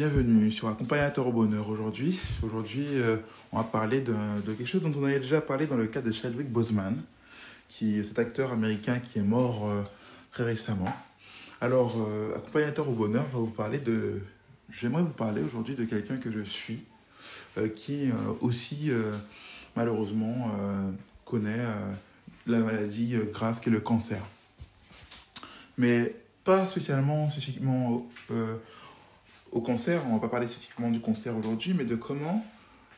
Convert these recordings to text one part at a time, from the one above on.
Bienvenue sur Accompagnateur au bonheur aujourd'hui. Aujourd'hui, euh, on va parler de, de quelque chose dont on avait déjà parlé dans le cas de Chadwick Boseman, qui est cet acteur américain qui est mort euh, très récemment. Alors, euh, Accompagnateur au bonheur va vous parler de. J'aimerais vous parler aujourd'hui de quelqu'un que je suis, qui aussi, malheureusement, connaît la maladie grave qu'est le cancer. Mais pas spécialement, spécifiquement au cancer, on va pas parler spécifiquement du cancer aujourd'hui, mais de comment,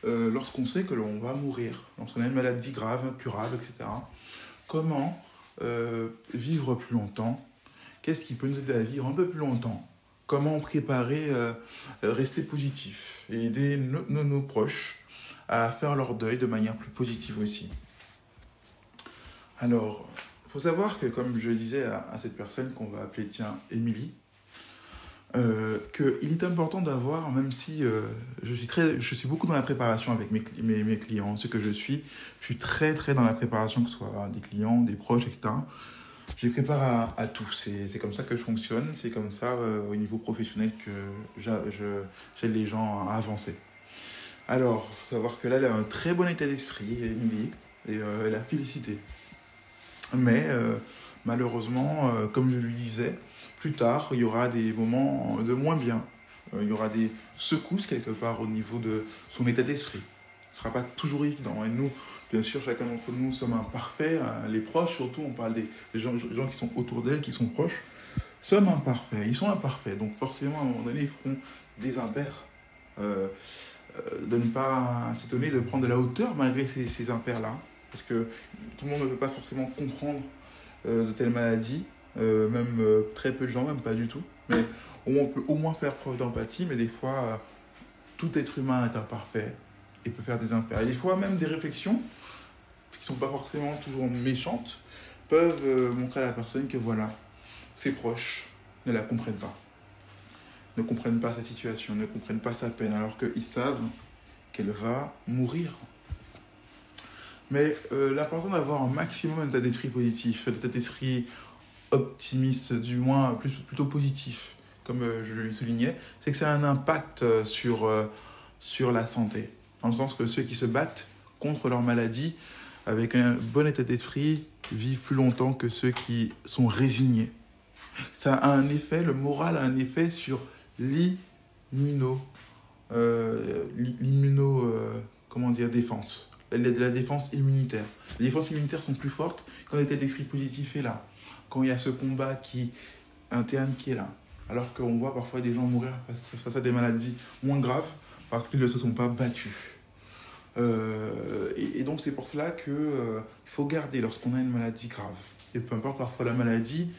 euh, lorsqu'on sait que l'on va mourir, lorsqu'on a une maladie grave, incurable, etc., comment euh, vivre plus longtemps Qu'est-ce qui peut nous aider à vivre un peu plus longtemps Comment préparer, euh, rester positif et aider nos proches à faire leur deuil de manière plus positive aussi. Alors, il faut savoir que, comme je disais à, à cette personne qu'on va appeler, tiens, Émilie, euh, qu'il est important d'avoir, même si euh, je, suis très, je suis beaucoup dans la préparation avec mes, mes, mes clients, ce que je suis, je suis très très dans la préparation, que ce soit des clients, des proches, etc. Je les prépare à, tout, c'est comme ça que je fonctionne, c'est comme ça euh, au niveau professionnel que j'aide les gens à avancer. Alors, faut savoir que là, elle a un très bon état d'esprit, Émilie, et elle a félicité. Mais malheureusement, euh, comme je lui disais, plus tard, il y aura des moments de moins bien. Euh, il y aura des secousses quelque part au niveau de son état d'esprit. Ce ne sera pas toujours évident. Et nous, bien sûr, chacun d'entre nous sommes imparfaits. hein. Les proches, surtout, on parle des, gens, qui sont autour d'elle, qui sont proches, sommes imparfaits. Ils sont imparfaits. Donc forcément, à un moment donné, ils feront des impairs. Euh, de ne pas s'étonner de prendre de la hauteur malgré ces, ces impairs-là. Parce que tout le monde ne peut pas forcément comprendre de telles maladies, euh, même euh, très peu de gens, même pas du tout. Mais on peut au moins faire preuve d'empathie, mais des fois, euh, tout être humain est imparfait et peut faire des impairs. Et des fois, même des réflexions qui ne sont pas forcément toujours méchantes peuvent euh, montrer à la personne que voilà, ses proches ne la comprennent pas. Ne comprennent pas sa situation, ne comprennent pas sa peine, alors qu'ils savent qu'elle va mourir. Mais euh, l'important d'avoir un maximum un état d'esprit positif, un état d'esprit optimiste, du moins plus, plutôt positif, comme euh, je le soulignais, c'est que ça a un impact euh, sur, sur la santé. Dans le sens que ceux qui se battent contre leur maladie, avec un bon état d'esprit, vivent plus longtemps que ceux qui sont résignés. Ça a un effet, le moral a un effet sur l'immuno, l'immuno, comment dire, défense la, la défense immunitaire. Les défenses immunitaires sont plus fortes quand l'état d'esprit positif est là, quand il y a ce combat qui interne qui est là. Alors qu'on voit parfois des gens mourir face, à des maladies moins graves parce qu'ils ne se sont pas battus. Euh, et, et, donc c'est pour cela qu'il euh, faut garder lorsqu'on a une maladie grave, et peu importe parfois la maladie,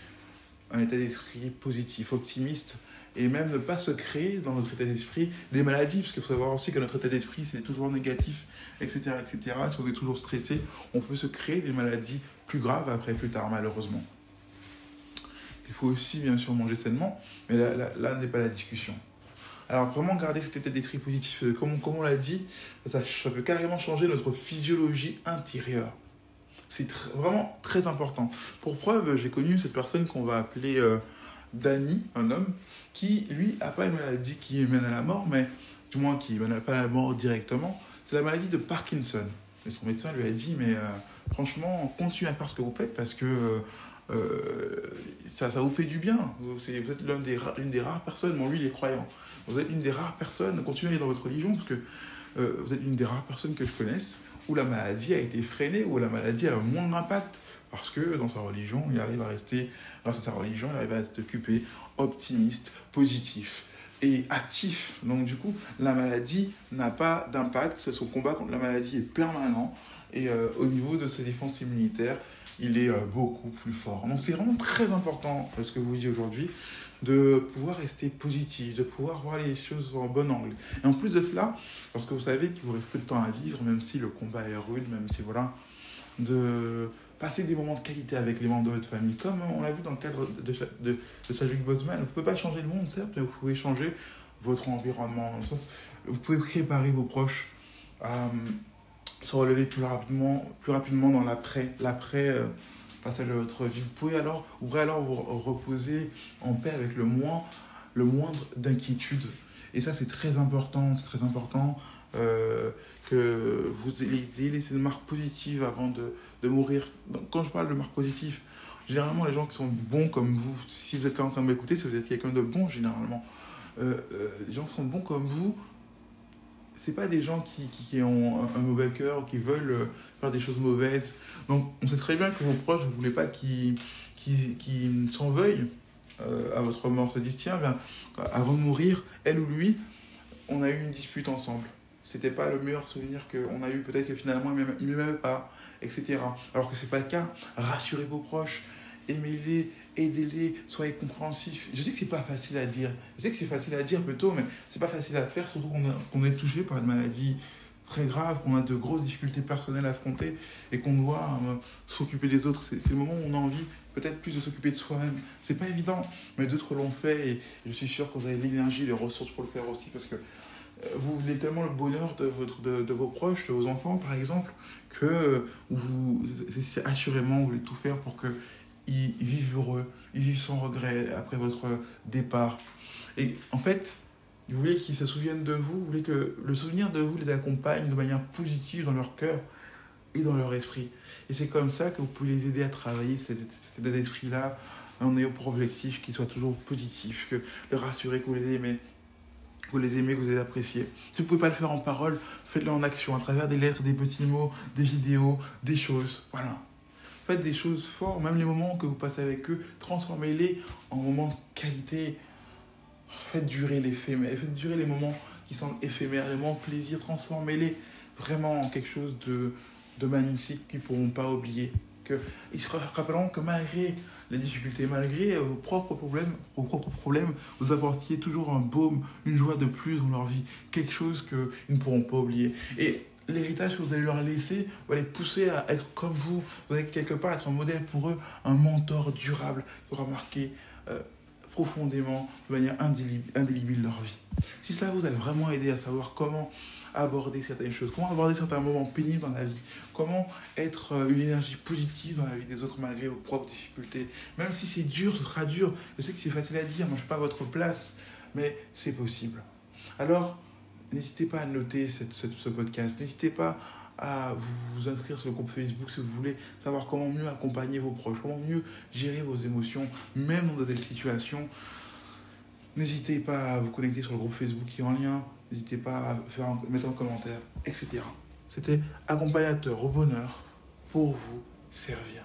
un état d'esprit positif, optimiste, et même ne pas se créer dans notre état d'esprit des maladies, parce qu'il faut savoir aussi que notre état d'esprit, c'est toujours négatif, etc., etc. Si on est toujours stressé, on peut se créer des maladies plus graves après, plus tard, malheureusement. Il faut aussi, bien sûr, manger sainement, mais là, là, n'est pas la discussion. Alors vraiment garder cet état d'esprit positif, euh, comme, on l'a dit, ça, ça, peut carrément changer notre physiologie intérieure. C'est vraiment très important. Pour preuve, j'ai connu cette personne qu'on va appeler euh, Danny, un homme, qui lui a pas une maladie qui mène à la mort, mais du moins qui mène pas à la mort directement, c'est la maladie de Parkinson. Et son médecin lui a dit, mais euh, franchement, continuez à faire ce que vous faites parce que euh, ça, ça vous fait du bien. Vous, êtes l'une des, des rares personnes, bon lui il est croyant, vous êtes une des rares personnes, continuez à aller dans votre religion parce que euh, vous êtes une des rares personnes que je connaisse où la maladie a été freinée, où la maladie a moins d'impact parce que dans sa religion, il arrive à rester, grâce à sa religion, il arrive à rester occupé, optimiste, positif et actif. Donc du coup, la maladie n'a pas d'impact, son combat contre la maladie est permanent et euh, au niveau de ses défenses immunitaires, il est euh, beaucoup plus fort. Donc c'est vraiment très important, ce que vous dites aujourd'hui, de pouvoir rester positif, de pouvoir voir les choses en bon angle. Et en plus de cela, parce que vous savez qu'il vous reste peu de temps à vivre, même si le combat est rude, même si voilà, de passer des moments de qualité avec les membres de votre famille, comme on l'a vu dans le cadre de, de, de, Chadwick Boseman. Vous ne pouvez pas changer le monde, certes, mais vous pouvez changer votre environnement. Vous pouvez préparer vos proches se relever plus rapidement, plus rapidement dans l'après, l'après euh, passage de votre vie. Vous pouvez alors, vous pouvez alors vous reposer en paix avec le moins, le moindre d'inquiétude. Et ça, c'est très important, c'est très important euh, que vous ayez laissé une marque positive avant de, de mourir. Quand je parle de marque positive, généralement, les gens qui sont bons comme vous, si vous êtes en train de m'écouter, si vous êtes quelqu'un de bon, généralement, euh, les gens qui sont bons comme vous, c'est pas des gens qui, qui, ont un, mauvais cœur, qui veulent euh, faire des choses mauvaises. Donc, on sait très bien que vos proches, vous voulez pas qu'ils qu s'en veuillent euh, à votre mort. Se disent, tiens, bien, avant de mourir, elle ou lui, on a eu une dispute ensemble. C'était pas le meilleur souvenir qu'on a eu. Peut-être que finalement, il ne m'aimait pas, etc. Alors que c'est pas le cas. Rassurez vos proches, aimez-les, aidez-les, soyez compréhensifs. Je sais que c'est pas facile à dire. Je sais que c'est facile à dire plutôt, mais c'est pas facile à faire, surtout qu'on est touché par une maladie très grave, qu'on a de grosses difficultés personnelles à affronter et qu'on doit euh, s'occuper des autres. C'est le moment où on a envie peut-être plus de s'occuper de soi-même. C'est pas évident, mais d'autres l'ont fait et je suis sûr que vous avez l'énergie, les ressources pour le faire aussi parce que euh, vous voulez tellement le bonheur de, votre, de, vos proches, de vos enfants par exemple, que vous, assurément, vous voulez tout faire pour que ils vivent heureux, ils vivent sans regret après votre départ. Et en fait, vous voulez qu'ils se souviennent de vous, vous voulez que le souvenir de vous les accompagne de manière positive dans leur cœur et dans leur esprit. Et c'est comme ça que vous pouvez les aider à travailler cet, état d'esprit-là en ayant pour objectif qu'ils soient toujours positifs, que les rassurer que vous les aimez, que vous les aimez, que vous les appréciez. Si vous ne pouvez pas le faire en parole, faites-le en action, à travers des lettres, des petits mots, des vidéos, des choses. Voilà. Faites des choses fortes, même les moments que vous passez avec eux, transformez-les en moments de qualité. Faites durer l'éphémère, faites durer les moments qui sont éphémères, les moments de plaisir, transformez-les vraiment en quelque chose de, de magnifique qu'ils ne pourront pas oublier. Que, ils se rappelleront que malgré les difficultés, malgré vos propres problèmes, vos propres problèmes, vous apportiez toujours un baume, une joie de plus dans leur vie, quelque chose qu'ils ne pourront pas oublier. L'héritage que vous allez leur laisser va les pousser à être comme vous. Vous allez quelque part être un modèle pour eux, un mentor durable qui aura marqué euh, profondément, de manière indélébile, leur vie. Si cela vous a vraiment aidé à savoir comment aborder certaines choses, comment aborder certains moments pénibles dans la vie, comment être euh, une énergie positive dans la vie des autres malgré vos propres difficultés, même si c'est dur, ce sera dur. Je sais que c'est facile à dire, moi je ne suis pas à votre place, mais c'est possible. Alors, N'hésitez pas à noter ce podcast. N'hésitez pas à vous, inscrire sur le groupe Facebook si vous voulez savoir comment mieux accompagner vos proches, comment mieux gérer vos émotions, même dans des situations. N'hésitez pas à vous connecter sur le groupe Facebook qui est en lien. N'hésitez pas à faire mettre un commentaire, etc. C'était accompagnateur au bonheur pour vous servir.